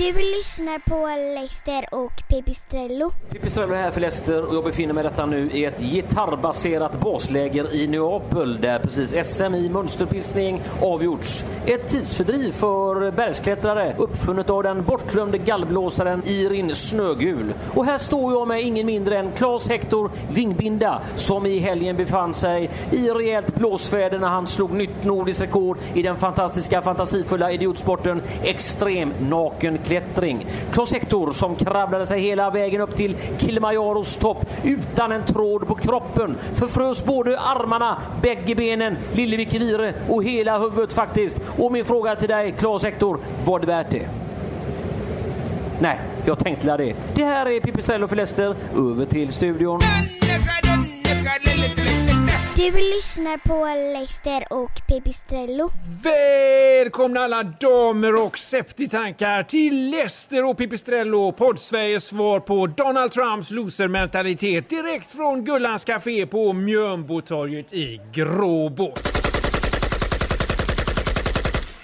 Du lyssnar på Leicester och Pipistrello. Pipistrello här för Leicester och jag befinner mig detta nu i ett gitarrbaserat basläger i Neapel där precis SM i mönsterpissning avgjorts. Ett tidsfördriv för bergsklättrare uppfunnet av den bortglömde gallblåsaren Irin Snögul. Och här står jag med ingen mindre än Claes Hector Vingbinda som i helgen befann sig i rejält blåsväder när han slog nytt nordiskt rekord i den fantastiska fantasifulla idiotsporten extrem naken klättring. Klos Hector som kravlade sig hela vägen upp till Kilimanjaros topp utan en tråd på kroppen. Förfrös både armarna, bägge benen, Lillevik Vire och hela huvudet faktiskt. Och min fråga till dig Klas Hector, var det värt det? Nej, jag tänkte la det. Det här är Pipistrello för Leicester. Över till studion. Du lyssnar på Leicester och Pipistrello. Välkomna alla damer och septitankar till Leicester och Pipistrello, podd-Sveriges svar på Donald Trumps losermentalitet direkt från Gullans Café på Mjölnbotorget i Gråbo.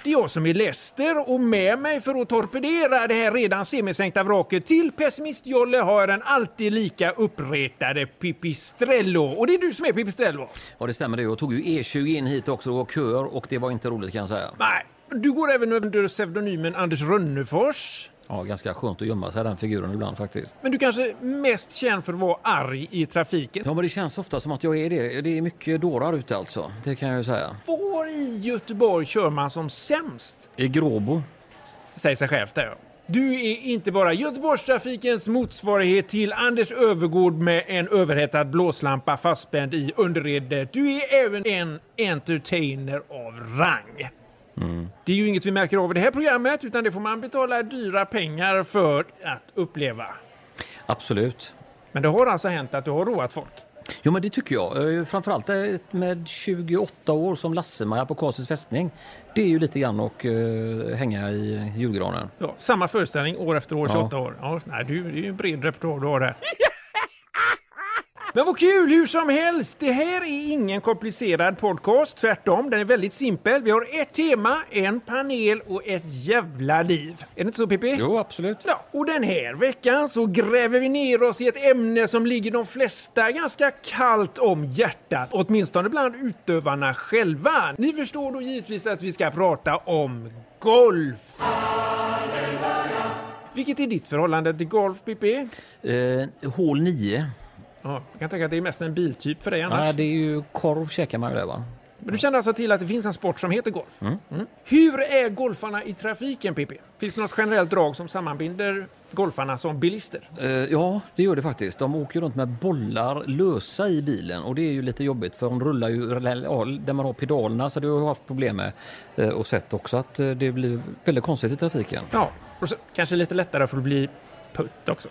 Det är jag som är Leicester och med mig för att torpedera det här redan semisänkta vraket till pessimistjolle har jag den alltid lika uppretade Pipistrello. Och det är du som är Pipistrello. Ja, det stämmer det. Jag tog ju E20 in hit också. Det var köer och det var inte roligt kan jag säga. Nej, du går även under pseudonymen Anders Rönnefors. Ja, ganska skönt att gömma sig den figuren ibland faktiskt. Men du kanske mest känd för att vara arg i trafiken. Ja, men det känns ofta som att jag är det. Det är mycket dårar ute alltså. Det kan jag ju säga. Var i Göteborg kör man som sämst? I Gråbo. Säger sig själv där. Du är inte bara Göteborgstrafikens motsvarighet till Anders Övergård med en överhettad blåslampa fastspänd i underredet. Du är även en entertainer av rang. Det är ju inget vi märker av i det här programmet utan det får man betala dyra pengar för att uppleva. Absolut. Men det har alltså hänt att du har roat folk? Jo, men det tycker jag. Eh, Framförallt eh, med 28 år som Lasse-Maja på Karlsens fästning. Det är ju lite grann att uh, hänga i julgranen. Ja, samma föreställning år efter år, Ja. 28 år. Ja, nej, du, det är ju en bred repertoar du har där. Men vad kul, hur som helst. Det här är ingen komplicerad podcast, tvärtom. Den är väldigt simpel. Vi har ett tema, en panel och ett jävla liv. Är det inte så Pippi? Jo, absolut. Ja, och den här veckan så gräver vi ner oss i ett ämne som ligger de flesta ganska kallt om hjärtat, åtminstone bland utövarna själva. Ni förstår då givetvis att vi ska prata om golf. Vilket är ditt förhållande till golf, Pippi? Eh, hål 9. Ja, jag kan tänka att det är mest en biltyp för dig annars. Ja, det är ju korv käkar man ju där va? Men du känner alltså till att det finns en sport som heter golf? Mm. Hur är golfarna i trafiken, Pippi? Finns det något generellt drag som sammanbinder golfarna som bilister? Eh, ja, det gör det faktiskt. De åker runt med bollar lösa i bilen och det är ju lite jobbigt för de rullar ju där man har pedalerna så det har jag haft problem med eh, och sett också att eh, det blir väldigt konstigt i trafiken. Ja, och så, kanske lite lättare för att bli putt också.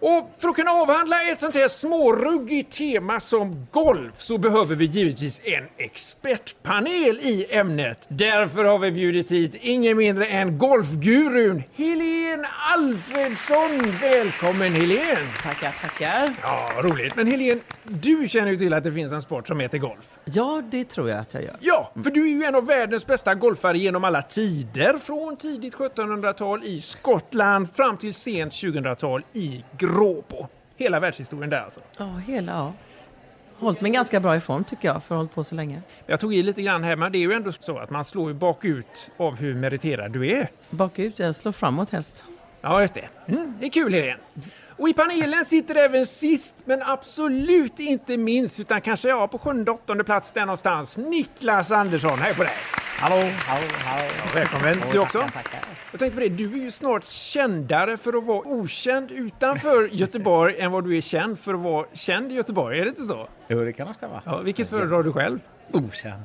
Och för att kunna avhandla ett sånt här småruggigt tema som golf så behöver vi givetvis en expertpanel i ämnet. Därför har vi bjudit hit ingen mindre än golfgurun Helene Alfredsson. Välkommen Helene! Tackar, tackar. Ja, roligt. Men Helene, du känner ju till att det finns en sport som heter golf. Ja, det tror jag att jag gör. Ja, för du är ju en av världens bästa golfare genom alla tider. Från tidigt 1700-tal i Skottland fram till sent 2000-tal i Gråbo. Hela världshistorien där alltså. Ja, hela, ja. Hållit mig ganska bra ifrån tycker jag, för att hållit på så länge. Jag tog i lite grann här, men det är ju ändå så att man slår ju bakut av hur meriterad du är. Bakut, jag slår framåt helst. Ja, just det. Mm, det är kul Helene. Och i panelen sitter även sist, men absolut inte minst, utan kanske jag på sjunde, åttonde plats där någonstans, Niklas Andersson. Hej på dig! Hallå, hallå, hallå. Välkommen, du också. tackar, tackar. Jag tänkte på det, du är ju snart kändare för att vara okänd utanför Göteborg än vad du är känd för att vara känd i Göteborg, är det inte så? Jo, det kan nog stämma. Ja, vilket föredrar du själv? Okänd.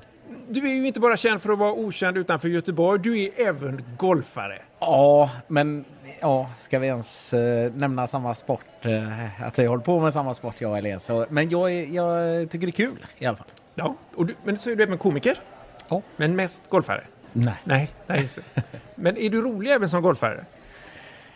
du är ju inte bara känd för att vara okänd utanför Göteborg, du är även golfare. Ja, men ja, ska vi ens eh, nämna samma sport? Eh, att vi håller på med samma sport, jag och Helene. Så, men jag, är, jag tycker det är kul i alla fall. Ja, och du, men så är du även komiker. Ja. Men mest golfare. Nej. Nej, nej. Men är du rolig även som golfare?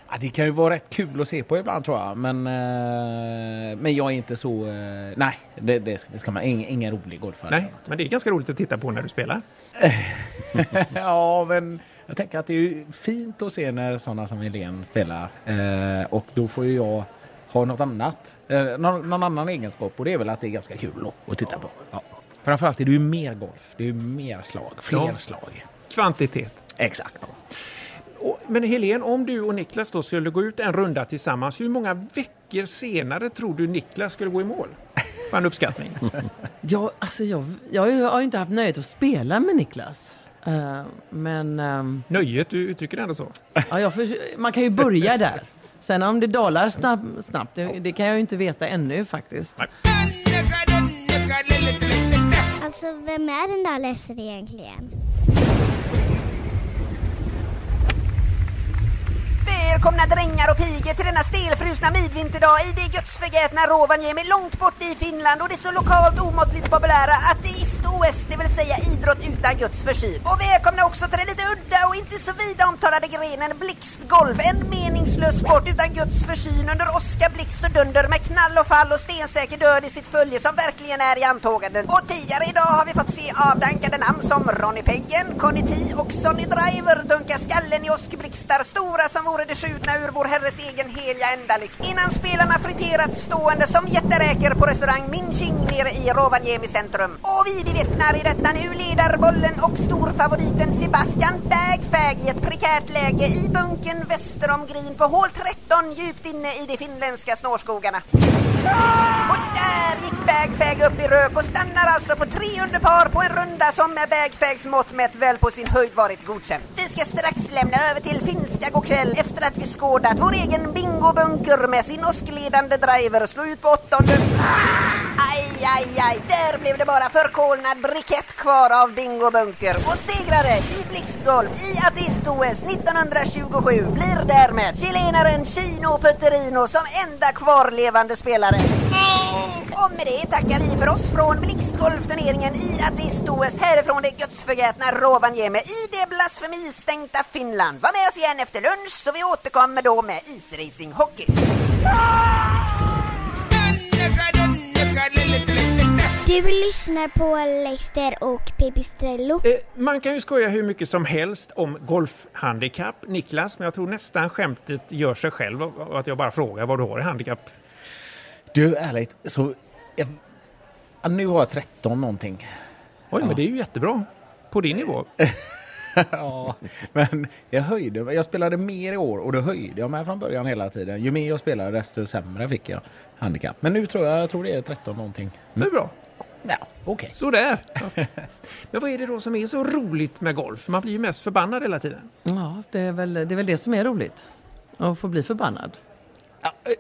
Ja, det kan ju vara rätt kul att se på ibland tror jag. Men, eh, men jag är inte så... Eh, nej, det, det ska- det ska man. Ingen, ingen rolig golfare. Nej, men det är ganska roligt att titta på när du spelar. ja, men jag tänker att det är fint att se när sådana som Helene spelar. Eh, och då får ju jag ha något annat. Eh, någon, någon annan egenskap och det är väl att det är ganska kul att, att titta på. Ja. Framförallt är det ju mer golf. Det är ju mer slag. Fler Ja. slag. Kvantitet. Exakt. Och, men Helene, om du och Niklas då skulle gå ut en runda tillsammans, hur många veckor senare tror du Niklas skulle gå i mål? För en uppskattning. Ja, alltså jag, jag har ju inte haft nöjet att spela med Niklas. Eh, men ehm, Nöjet, du uttrycker det ändå så. ja, jag förs- man kan ju börja där. Sen om det dalar snabb, snabbt, det, det kan jag ju inte veta ännu faktiskt. Nej. Alltså, vem är den där Lester egentligen? Välkomna drängar och pigor till denna stelfrusna midvinterdag i det gudsförgätna Rovaniemi långt bort i Finland och det så lokalt omåttligt populära ateist-OS, det vill säga idrott utan Guds försyn. Och välkomna också till den lite udda och inte så vida omtalade grenen blixtgolf, en meningslös sport utan Guds försyn under åska, blixt och dunder med knall och fall och stensäker död i sitt följe som verkligen är i antåganden. Och tidigare idag har vi fått se avdankade namn som Ronny Peggen, Conny T och Sonny Driver dunka skallen i åskblixtar stora som vore det skjutna ur vår herres egen heliga ändalik. Innan spelarna friterat stående som jätteräkor på restaurang Minching nere i Rovaniemi centrum. Och vi bevittnar i detta nu ledarbollen och storfavoriten Sebastian Bagfag i ett prekärt läge i bunken väster om green på hål 13 djupt inne i de finländska snårskogarna. Och där gick Bagfag upp i rök och stannar alltså på tre under par på en runda som med Bagfags mått mätt väl på sin höjd varit godkänd. Vi ska strax lämna över till finska kväll efter att vi skådat vår egen bingobunker med sin åskledande driver slå ut på åttonde. Aj, aj, aj, där blev det bara förkolnad brikett kvar av bingobunker. Och segrare i blixtgolf i ateist-OS 1927 blir därmed chilenaren Chino Putterino som enda kvarlevande spelare. Och med det tackar vi för oss från blixtgolfturneringen i ateist-OS härifrån det gudsförgätna Rovaniemi i det blasfemistänkta Finland. Var med oss igen efter lunch så vi återkommer då med isracinghockey. Du lyssnar på Leicester och Pipistrello. Eh, man kan ju skoja hur mycket som helst om golfhandikapp, Niklas, men jag tror nästan skämtet gör sig själv att jag bara frågar vad du har i handikapp. Du, ärligt, så... Jag, ja, nu har jag 13 någonting. Oj, men det är ju jättebra. På din nivå. ja, men jag höjde Jag spelade mer i år och då höjde jag mig från början hela tiden. Ju mer jag spelade desto sämre fick jag handikapp. Men nu tror jag, jag tror det är 13 någonting. Det är bra. Ja, okej. Sådär. Ja. Men vad är det då som är så roligt med golf? Man blir ju mest förbannad hela tiden. Ja, det är väl det, är väl det som är roligt. Att få bli förbannad.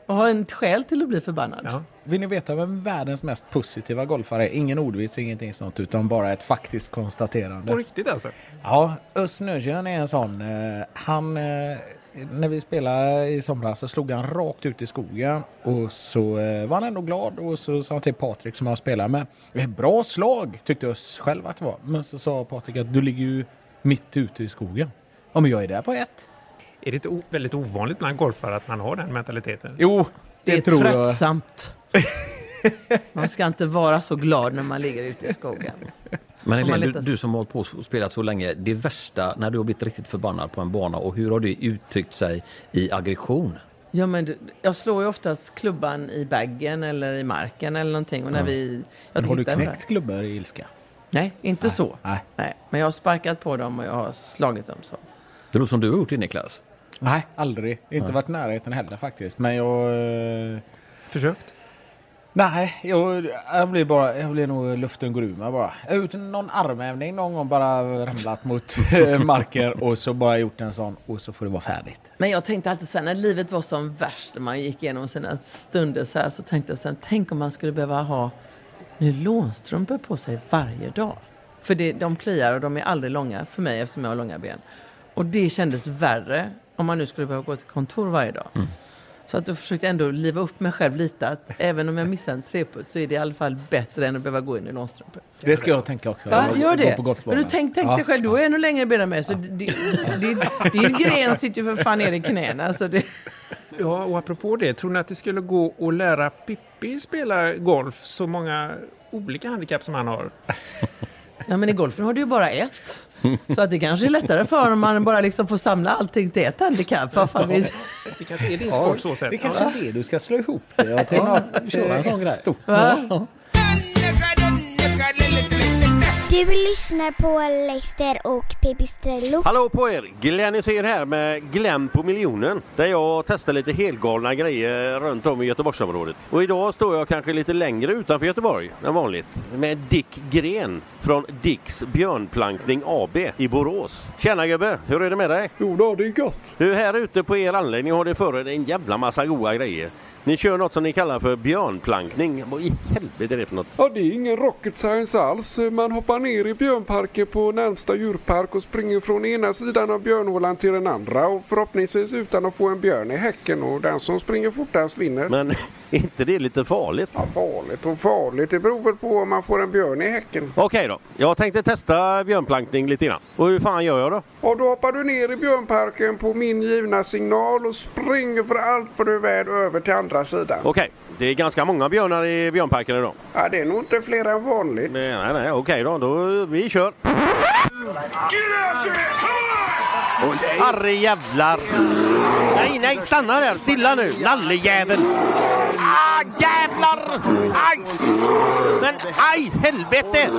Och ha en skäl till att bli förbannad. Ja. Vill ni veta vem världens mest positiva golfare är? Ingen ordvits, ingenting sånt, utan bara ett faktiskt konstaterande. På riktigt alltså. Ja, Özz är en sån. eh, Han, eh, när vi spelade i somras så slog han rakt ut i skogen och så eh, var han ändå glad och så sa han till Patrik som han spelar med. "Eh, Bra slag tyckte Özz själv att det var. Men så sa Patrik att du ligger ju mitt ute i skogen. Ja, men jag är där på ett. Är det inte o- väldigt ovanligt bland golfare att man har den mentaliteten? Jo, det, Det är tror jag. tröttsamt. Man ska inte vara så glad när man ligger ute i skogen. Men Helene, du, du som har hållit på och spelat så länge, det värsta när du har blivit riktigt förbannad på en bana och hur har det uttryckt sig i aggression? Ja, men jag slår ju oftast klubban i baggen eller i marken eller någonting. Och när vi, jag Men har du knäckt klubbor i ilska? Nej, inte så. Nej. Nej. Men jag har sparkat på dem och jag har slagit dem så. Det låter som du har gjort det Niklas. Nej, aldrig. Inte varit i närheten heller faktiskt. Men jag... eh, Försökt? Nej, jag, jag blir bara, jag blir nog luften går ur mig bara. Jag har gjort någon armhävning någon gång, bara ramlat mot marken och så bara gjort en sån och så får det vara färdigt. Men jag tänkte alltid sen när livet var som värst, när man gick igenom sina stunder så här, så tänkte jag sen, tänk om man skulle behöva ha nylonstrumpor på sig varje dag. För det, de kliar och de är aldrig långa för mig eftersom jag har långa ben. Och det kändes värre om man nu skulle behöva gå till kontor varje dag. Mm. Så att då försökte jag ändå liva upp mig själv lite att även om jag missar en treputs så är det i alla fall bättre än att behöva gå in i nylonstrumpor. Det ska jag tänka också. Va? Gör gå det. på Men golfbanan. du tänk, tänk Ja. dig själv, du är ännu längre ben än mig. Så det, det, din gren sitter ju för fan ner i knäna. Så det, Ja, och apropå det, tror ni att det skulle gå att lära Pippi spela golf så många olika handikapp som han har? ja, men i golfen har du ju bara ett. Så att det kanske är lättare för honom om man bara liksom får samla allting till ett handikapp. Vad fan vet- Det kanske är din sport så sett. det kanske är det du ska slå ihop till något, köra en sån grej. Stort. Va? Du lyssnar på Leicester och Pipistrello. Hallå på er! Glenn ser här med Glenn på miljonen. Där jag testar lite helgalna grejer runt om i Göteborgsområdet. Och idag står jag kanske lite längre utanför Göteborg än vanligt. Med Dick Gren från Dicks Björnplankning AB i Borås. Tjena gubbe! Hur är det med dig? Jo då, det är gott. Du, här ute på er anläggning har det för er en jävla massa goda grejer. Ni kör något som ni kallar för björnplankning. Vad i helvete är det för något? Ja, det är ingen rocket science alls. Man hoppar ner i björnparken på närmsta djurpark och springer från ena sidan av björnhålan till den andra och förhoppningsvis utan att få en björn i häcken och den som springer fortast vinner. Men inte det lite farligt? Ja, farligt och farligt. Det beror väl på om man får en björn i häcken. Okej då, jag tänkte testa björnplankning lite grann. Och hur fan gör jag då? Och då hoppar du ner i björnparken på min givna signal och springer för allt vad du är värd över till andra sidan. Okej, det är ganska många björnar i björnparken idag. Ja, det är nog inte fler än vanligt. Nej, nej, nej okej då, då. Vi kör. Herre jävlar! Nej, nej, stanna där! Stilla nu! Nallejävel! Ah, jävlar! Aj! Men aj, helvete!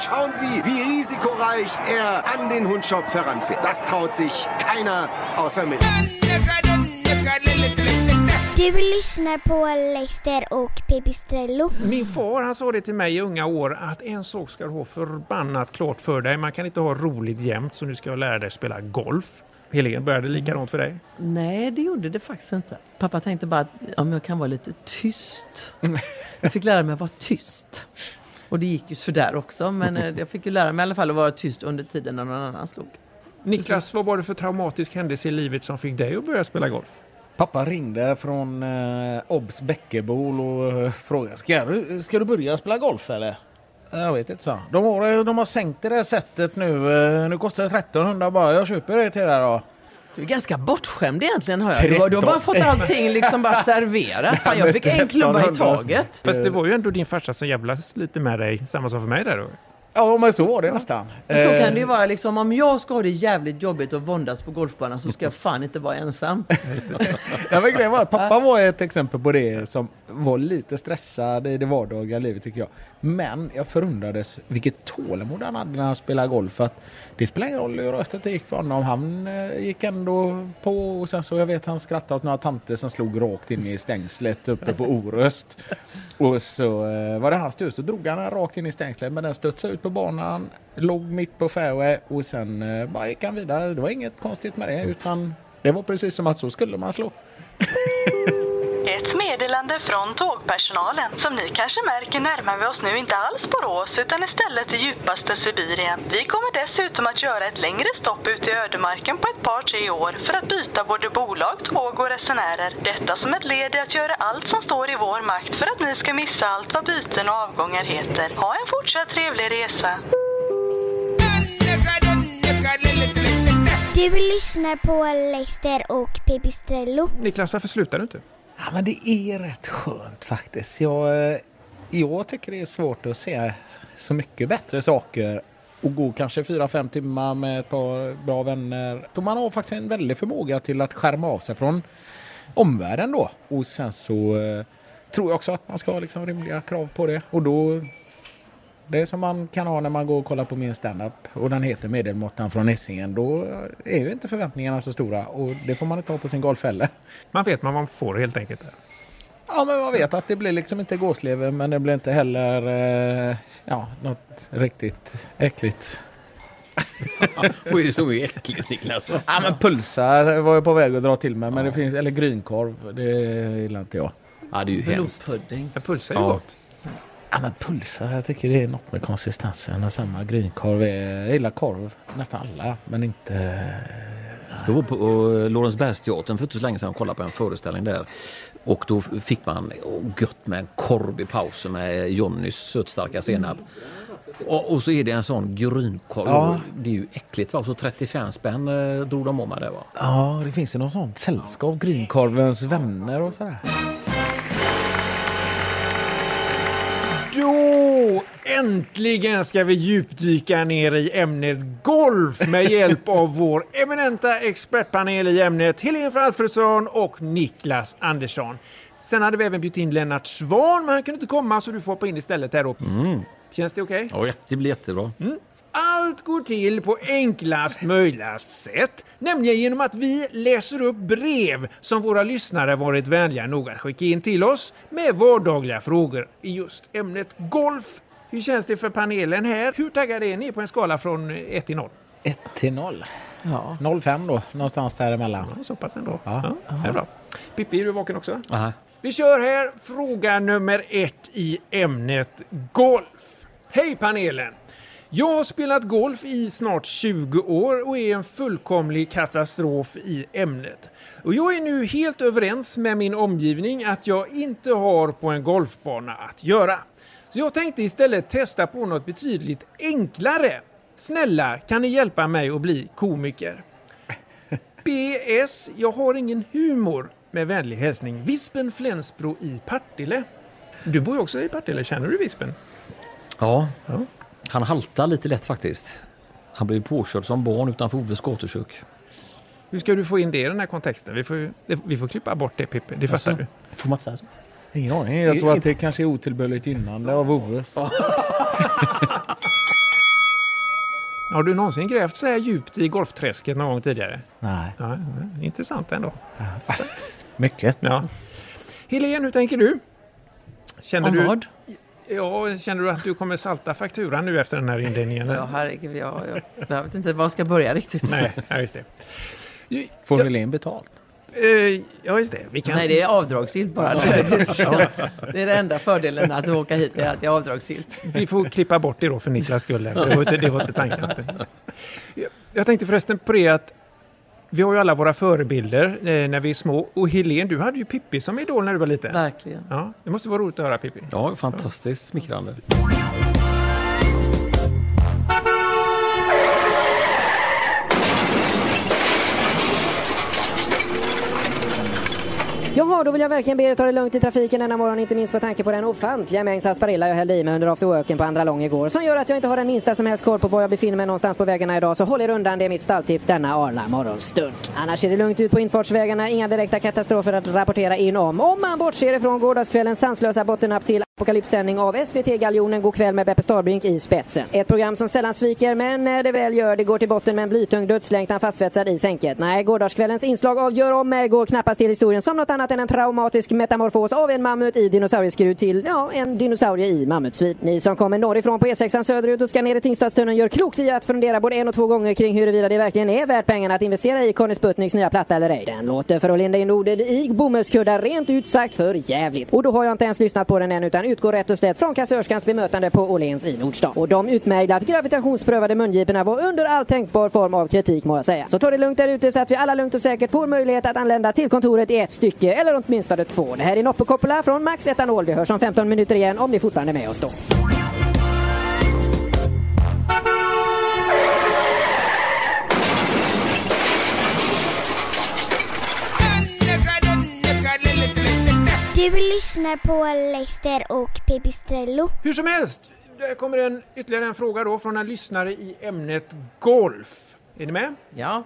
Schauen Sie, wie risikoreich er an den Hundschopf heranfährt. Das traut sich keiner außer mig. Du lyssnar på Leicester och Pipistrello. Min far han sa det till mig i unga år att en sak ska du ha förbannat klart för dig. Man kan inte ha roligt jämt så nu ska jag lära dig spela golf. Helene, började likadant för dig? Nej, det gjorde det faktiskt inte. Pappa tänkte bara att om jag kan vara lite tyst. Jag fick lära mig att vara tyst. Och det gick ju sådär också, men eh, jag fick ju lära mig i alla fall att vara tyst under tiden när någon annan slog. Niklas, vad var det för traumatisk händelse i livet som fick dig att börja spela golf? Pappa ringde från eh, Obs Bäckebol och eh, frågade ska du, ska du börja spela golf eller? Jag vet inte, så. De har, de har sänkt det där sättet nu. eh, Nu kostar det 1300 bara. Jag köper det till dig då. Du är ganska bortskämd egentligen har jag. Du har, du har bara fått allting liksom bara serverat. Fan, jag fick en klubba i taget. Fast det var ju ändå din farsa som jävlas lite med dig, samma som för mig där då. Ja, men så var det nästan. Så Eh, kan det ju vara liksom, om jag ska ha det jävligt jobbigt och våndas på golfbanan så ska jag fan inte vara ensam. Ja, men grejen var att pappa var ett exempel på det som var lite stressad i det vardagliga livet tycker jag. Men jag förundrades vilket tålamod han hade när han spelade golf. För att det spelar ingen roll hur röstet det gick för honom. Han eh, gick ändå på och sen så jag vet han skrattade åt några tanter som slog rakt in i stängslet uppe på Oröst. Och så eh, var det hans tur så drog han rakt in i stängslet men den studsade ut på banan, låg mitt på fairway och sen eh, bara gick han vidare. Det var inget konstigt med det utan det var precis som att så skulle man slå. Meddelande från tågpersonalen. Som ni kanske märker närmar vi oss nu inte alls Borås utan istället det djupaste Sibirien. Vi kommer dessutom att göra ett längre stopp ute i ödemarken på ett par tre år för att byta både bolag, tåg och resenärer. Detta som ett led i att göra allt som står i vår makt för att ni ska missa allt vad byten och avgångar heter. Ha en fortsatt trevlig resa. Du lyssnar på Leicester och Pipistrello. Niklas, varför slutar du inte? Ja, men det är rätt skönt faktiskt. Jag, eh, jag tycker det är svårt att se så mycket bättre saker och gå kanske 4-5 timmar med ett par bra vänner. Då man har faktiskt en väldig förmåga till att skärma av sig från omvärlden då. Och sen så eh, tror jag också att man ska ha liksom rimliga krav på det. Och då det är som man kan ha när man går och kollar på min standup och den heter Medelmåttan från Hisingen. Då är ju inte förväntningarna så stora och det får man inte ha på sin golf heller. Man vet vad man får helt enkelt. Ja, men man vet att det blir liksom inte gåslever men det blir inte heller eh, ja, något riktigt äckligt. Vad är det som är äckligt Niklas? Ja, men pulsa var jag på väg att dra till mig, men det finns, eller grynkorv, det gillar inte jag. Ja, det är ju hemskt. Blodpudding. Ja, pulsar är ju Ja. gott. Ja men pulsar, jag tycker det är något med konsistensen och samma grynkorv. är- Jag gillar korv, nästan alla, men inte... Jag var på uh, Lorensbergsteatern för inte så länge sedan och kollade på en föreställning där. Och då fick man oh, gött med en korv i pausen med Johnnys sötstarka senap. Och, och så är det en sån grynkorv. Ja. Det är ju äckligt va? Så 35 spänn eh, drog de om med det va? Ja, det finns ju något sånt sällskap, grynkorvens vänner och sådär. Äntligen ska vi djupdyka ner i ämnet golf med hjälp av vår eminenta expertpanel i ämnet Helene Alfredsson och Niklas Andersson. Sen hade vi även bjudit in Lennart Svan, men han kunde inte komma så du får hoppa in istället här då. Mm. Känns det okej? Ja, det blir jättebra. Allt går till på enklast möjligast sätt, nämligen genom att vi läser upp brev som våra lyssnare varit vänliga nog att skicka in till oss med vardagliga frågor i just ämnet golf. Hur känns det för panelen här? Hur taggade är ni på en skala från 1 till 0? 1 till 0. Ja. 0,5 då, någonstans däremellan. Ja, så pass ändå. Ja. Ja, det är bra. Pippi, är du vaken också? Aha. Vi kör här fråga nummer ett i ämnet golf. Hej panelen! Jag har spelat golf i snart 20 år och är en fullkomlig katastrof i ämnet. Och jag är nu helt överens med min omgivning att jag inte har på en golfbana att göra. Så jag tänkte istället testa på något betydligt enklare. Snälla, kan ni hjälpa mig att bli komiker? PS. Jag har ingen humor. Med vänlig hälsning Vispen Flensbro i Partille. Du bor ju också i Partille. Känner du Vispen? Ja, han haltar lite lätt faktiskt. Han blev påkörd som barn utanför Oves gatukök. Hur ska du få in det i den här kontexten? Vi får, vi får klippa bort det Pippi, det fattar Alltså, du. Får man inte säga så? Ingen aning, jag tror att det kanske är otillbörligt gynnande av Oves. Har du någonsin grävt så här djupt i golfträsket någon gång tidigare? Nej. Ja, intressant ändå. Mycket. Ja. Helene, hur tänker du? Känner Om du, vad? Ja, känner du att du kommer salta fakturan nu efter den här inledningen? Ja, herregud. Jag, jag, jag vet inte var jag ska börja riktigt. Nej, ja, just det. Får. Helene betalt? Eh, ja, just det. Vi kan... Nej, det är avdragsgillt bara. Ja. Det är den enda fördelen att åka hit, är att det är avdragsgillt. Vi får klippa bort det då för Niklas skull. Det var inte, det var inte tanken. Jag- Jag tänkte förresten på det att vi har ju alla våra förebilder eh, när vi är små. Och Helene, du hade ju Pippi som idol när du var liten. Verkligen. Ja, det måste vara roligt att höra Pippi. Ja, fantastiskt smickrande. Jaha, då vill jag verkligen be er ta det lugnt i trafiken denna morgon, inte minst med tanke på den ofantliga mängd sarsaparilla jag hällde i mig under afterworken på andra lång igår, som gör att jag inte har den minsta som helst koll på var jag befinner mig någonstans på vägarna idag, så håll er undan, det är mitt stalltips denna arla morgonstund. Annars är det lugnt ut på infartsvägarna, inga direkta katastrofer att rapportera in om. Om man bortser ifrån gårdagskvällens sanslösa bottennapp till apokalypssändning av SVT-galjonen God kväll med Beppe Starbrink i spetsen. Ett program som sällan sviker, men när det väl gör det går till botten med en blytung dödslängtan fastsvetsad i sänket. Nej, gårdagskvällens inslag av Gör om mig går knappast till historien som något annat än en traumatisk metamorfos av en mammut i dinosaurieskrud till, ja, en dinosaurie i mammutsvit. Ni som kommer norrifrån på E6 söderut och ska ner i Tingstadstunneln gör klokt i att fundera både en och två gånger kring huruvida det verkligen är värt pengarna att investera i Conny Sputniks nya platta eller ej. Den låter för att linda in orden i bomullskuddar rent ut sagt för jävligt. Och då har jag inte ens lyssnat på den än utan utgår rätt och slätt från kassörskans bemötande på Åhléns i Nordstan. Och de utmärglat gravitationsprövade mungiporna var under all tänkbar form av kritik må jag säga. Så ta det lugnt där ute så att vi alla lugnt och säkert får möjlighet att anlända till kontoret i ett stycke eller åtminstone två. Det här är Noppe Coppola från Max Etanol. Vi hörs om 15 minuter igen om ni fortfarande är med oss då. Du lyssnar på Leicester och Pipistrello. Hur som helst, där kommer en, ytterligare en fråga då från en lyssnare i ämnet golf. Är ni med? Ja.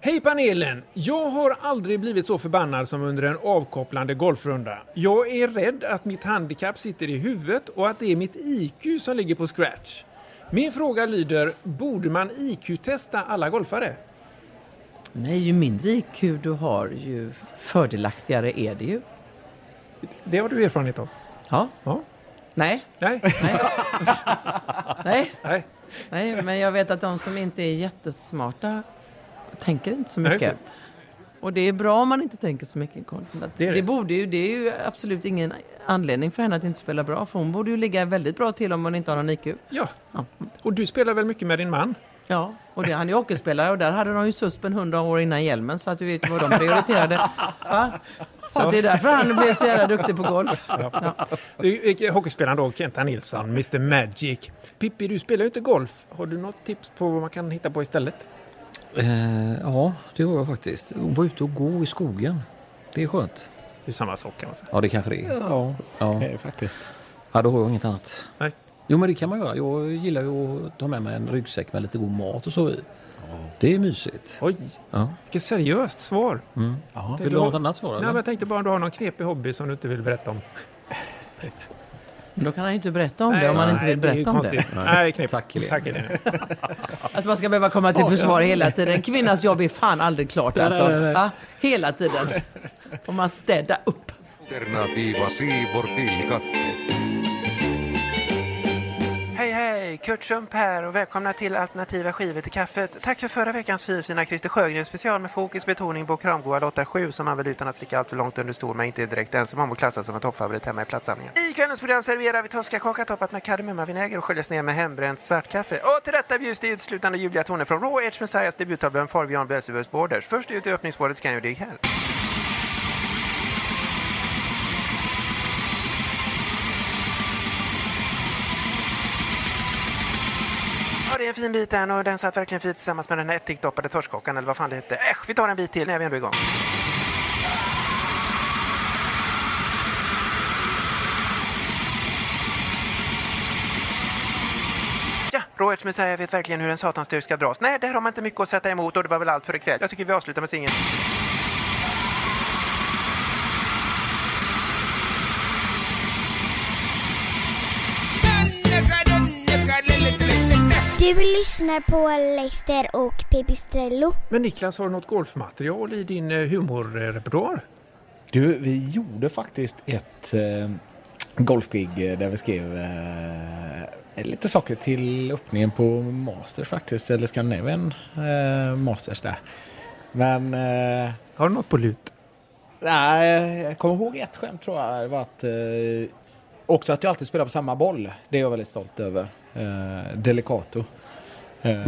Hej panelen! Jag har aldrig blivit så förbannad som under en avkopplande golfrunda. Jag är rädd att mitt handikapp sitter i huvudet och att det är mitt IQ som ligger på scratch. Min fråga lyder, borde man IQ-testa alla golfare? Nej, ju mindre IQ du har, ju fördelaktigare är det ju. Det har du erfarenhet av? Ja. ja. Nej. Nej. Nej. Nej. Nej, men jag vet att de som inte är jättesmarta tänker inte så Nej, mycket. Och det är bra om man inte tänker så mycket golf. Så Det det, är det. borde ju, det är ju absolut ingen anledning för henne att inte spela bra. För hon borde ju ligga väldigt bra till om hon inte har någon IQ. Ja. Och du spelar väl mycket med din man? Ja, och det, han är hockeyspelare och där hade de ju suspen 100 år innan hjälmen så att du vet vad de prioriterade. Va? Så det är därför han blev så jävla duktig på golf. Ja. Du, eh, Hockeyspelaren då, Kenta Nilsson, Mr Magic. Pippi, du spelar ju inte golf. Har du något tips på vad man kan hitta på istället? Eh, ja, det har jag faktiskt. Vara ute och gå i skogen. Det är skönt. Det är samma sak kan man säga. Ja, det kanske det är. Ja, Ja, det är faktiskt. ja då har jag inget annat. Nej. Jo, men det kan man göra. Jag gillar ju att ta med mig en ryggsäck med lite god mat och så i. Det är mysigt. Oj, Ja. vilket seriöst svar. Mm. Det Vill du var- ha något annat svar? Nej, Eller? men jag tänkte bara om du har någon knepig hobby som du inte vill berätta om. Då kan han ju inte berätta om det om man inte vill berätta om det. Nej, knepigt. Tack, Helene. Tack Helene. Att man ska behöva komma till försvar hela tiden. Kvinnans jobb är fan aldrig klart alltså. nej, nej. Va? Hela tiden. Och man städa upp. Alternativa sidor till kaffe. Hej! Kurt Schump här och välkomna till Alternativa skivor till kaffet. Tack för förra veckans fina Christer Sjögren special med fokus betoning på kramgoa låtar 7 som man väl utan att sticka allt för långt under stol men inte är direkt ensam om att klassa som en toppfavorit hemma i platssamlingen. I kvällens program serverar vi toskakaka toppat med kardemummavinäger och sköljas ner med hembränt svartkaffe. Och till detta bjuds det utslutande ljuvliga toner från Raw Edge Messiahs debutalbum Far Beyond Belzebu's Borders. Först ut i öppningsspåret kan ju dig här. Ja, det är en fin bit den och den satt verkligen fint tillsammans med den här ättikdoppade torskkakan, eller vad fan det hette. Äsch, vi tar en bit till när är vi ändå igång. Ja, Roets Messiah vet verkligen hur en satansdyrk ska dras. Nej, där har man inte mycket att sätta emot och det var väl allt för ikväll. Jag tycker vi avslutar med singeln. Du lyssnar på Leicester och Pipistrello. Men Niklas, har du något golfmaterial i din eh, humorrepertoar? Du, vi gjorde faktiskt ett eh, golfgig där vi skrev eh, lite saker till öppningen på Masters faktiskt, eller Scandinavian eh, Masters där. Men... Eh, Har du något på lut? Nej, jag kommer ihåg ett skämt tror jag. Det var att, eh, också att jag alltid spelar på samma boll. Det är jag väldigt stolt över. Eh, Delicato. Eh,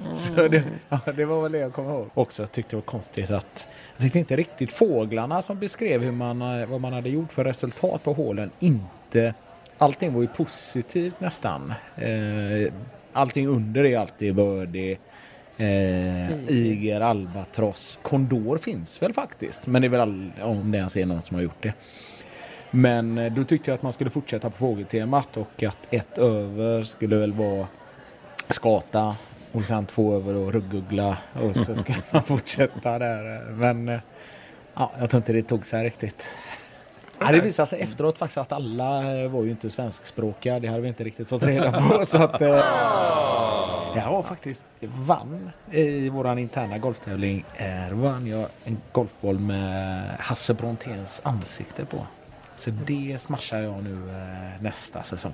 så det, ja, det var väl det jag kommer ihåg. Också jag tyckte det var konstigt att jag tyckte inte riktigt fåglarna som beskrev hur man, eh, vad man hade gjort för resultat på hålen inte Allting var ju positivt nästan. Eh, allting under är alltid birdie. Eh, Iger, albatross, kondor finns väl faktiskt. Men det är väl all, om det ens är någon som har gjort det. Men eh, då tyckte jag att man skulle fortsätta på fågeltemat och att ett över skulle väl vara skata och sen två över och rugguggla och så skulle man fortsätta där. Men eh, ja, jag tror inte det tog sig riktigt. Ja, det visade sig efteråt faktiskt att alla eh, var ju inte svenskspråkiga. Det hade vi inte riktigt fått reda på. Så att, eh, jag var faktiskt vann i våran interna golftävling. Då vann jag en golfboll med Hasse Bronténs ansikte på. Så det smashar jag nu eh, nästa säsong.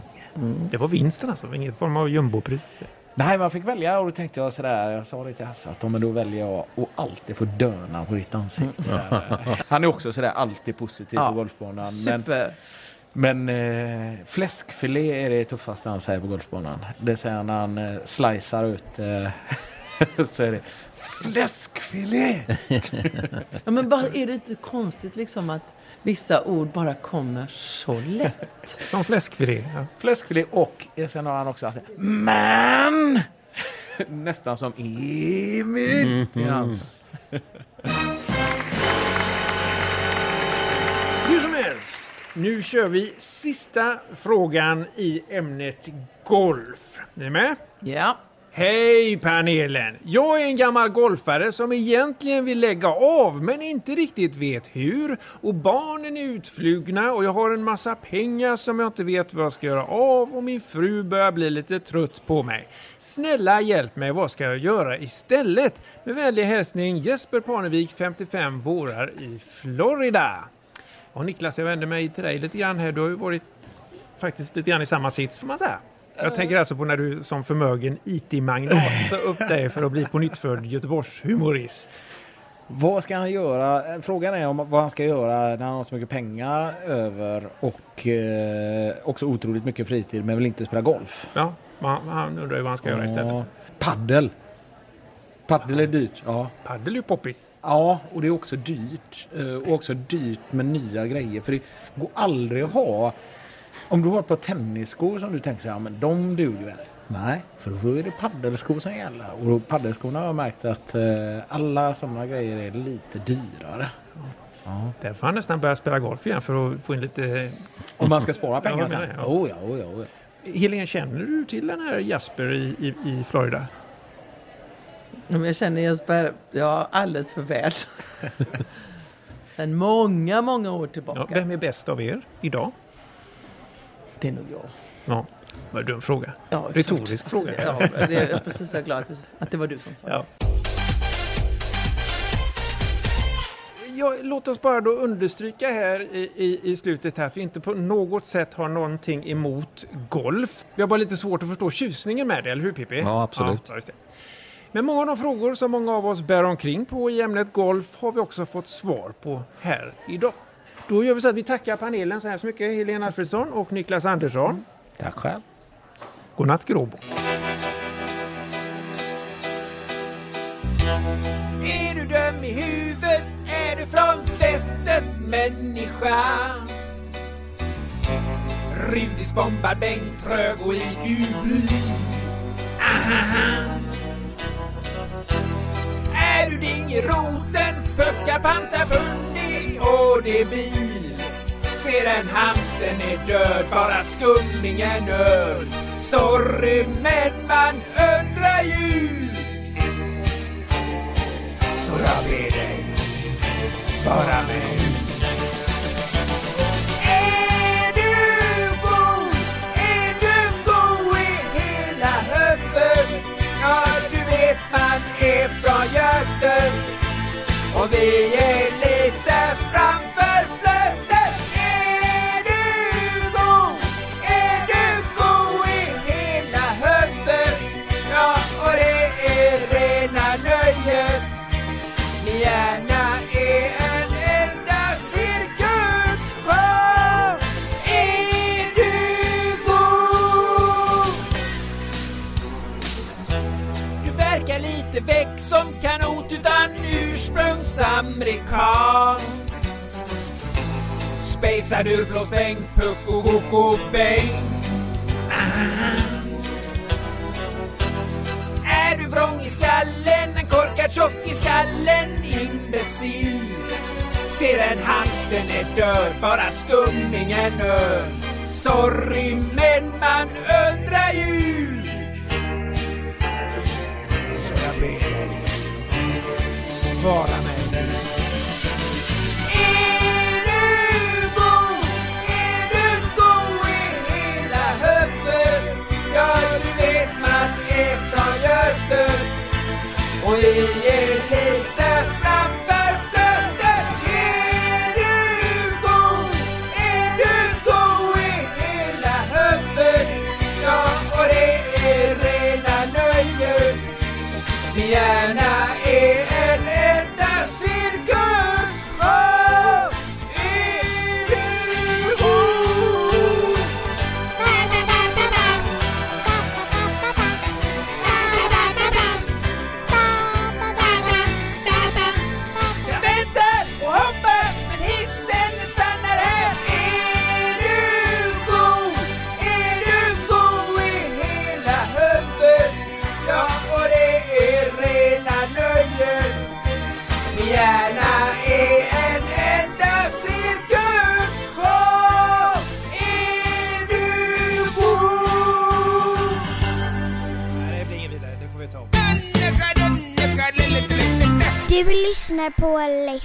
Det var vinsten alltså, ingen form av jumbopris. Nej, man fick välja och då tänkte jag sådär, jag sa det till Hasse att men då väljer jag att alltid få döna på ditt ansikte. Han är också sådär alltid positiv Ja, på golfbanan. super. Men, men eh, fläskfilé är det tuffaste han säger på golfbanan. Det säger han när han eh, slicear ut eh, så är det fläskfilé. Ja, men bara, är det inte konstigt liksom att vissa ord bara kommer så lätt? Som fläskfilé. Ja. Fläskfilé och sen har han också att men nästan som Emil i hans. Hur som helst, nu kör vi sista frågan i ämnet golf. Är ni med? Ja. Hej panelen! Jag är en gammal golfare som egentligen vill lägga av men inte riktigt vet hur. Och barnen är utflugna och jag har en massa pengar som jag inte vet vad jag ska göra av och min fru börjar bli lite trött på mig. Snälla hjälp mig, vad ska jag göra istället? Med vänlig hälsning Jesper Parnevik, 55, vårar i Florida. Och Niklas, jag vänder mig till dig lite grann här. Du har ju varit faktiskt lite grann i samma sits får man säga. Jag tänker alltså på när du som förmögen IT-magnat sa upp dig för att bli på nyttfödd Göteborgshumorist. Vad ska han göra? Frågan är om vad han ska göra när han har så mycket pengar över och eh, också otroligt mycket fritid men vill inte spela golf. Ja, han undrar ju vad han ska göra istället. Paddel. Paddel är dyrt. Ja. Paddel är ju poppis. Ja, och det är också dyrt. Eh, Och också dyrt med nya grejer. För det går aldrig att ha... Om du har ett par tennisskor som du tänker så här, ja, men de duger väl? Nej, för då är det paddelskor som gäller. Och då paddelskorna har jag märkt att eh, alla sådana grejer är lite dyrare. Ja. Där får han nästan börja spela golf igen för att få in lite... Om man ska spara Ja, pengar sen. jag? Oh ja, oh ja, oh ja. Helene, känner du till den här Jasper i, i, i Florida? Men jag känner Jesper, ja, alldeles för väl. Sen många, många år tillbaka. Ja, vem är bäst av er idag? Det är nog jag. Ja, vad en dum fråga. Ja, Retorisk fråga. Alltså, ja, det är jag precis så glad att, att det var du som sa det. Ja. Ja, låt oss bara då understryka här i, i, i slutet här att vi inte på något sätt har någonting emot golf. Vi har bara lite svårt att förstå tjusningen med det, eller hur Pippi? Ja, absolut. Ja, det. Men många av de frågor som många av oss bär omkring på i ämnet golf har vi också fått svar på här idag. Då gör vi så att vi tackar panelen så hemskt mycket, Helena Alfredsson och Niklas Andersson. Tack själv. Godnatt Gråbo. Är du dum i huvudet? Är du från vettet människa? Rudis bombar Bengt trög och IQ blyg. Ahaha. Är du ding i roten? Puckar pantar pundi och det är bil. Ser en hamsten är död, bara skumningen öl. Sorry men man undrar ju. Så jag ber dig, svara mig. Är du god? Är du god i hela huvudet? Ja, du vet man är från Göten och vi är ursprungsamerikan. Spejsar du blåsväng, pucko, koko, bäng. Är du vrång i skallen, en korkad tjock i skallen, imbecill? Ser en hamsten är död, bara skumningen öl. Sorry, men man undrar ju. Så jag ber dig, svara mig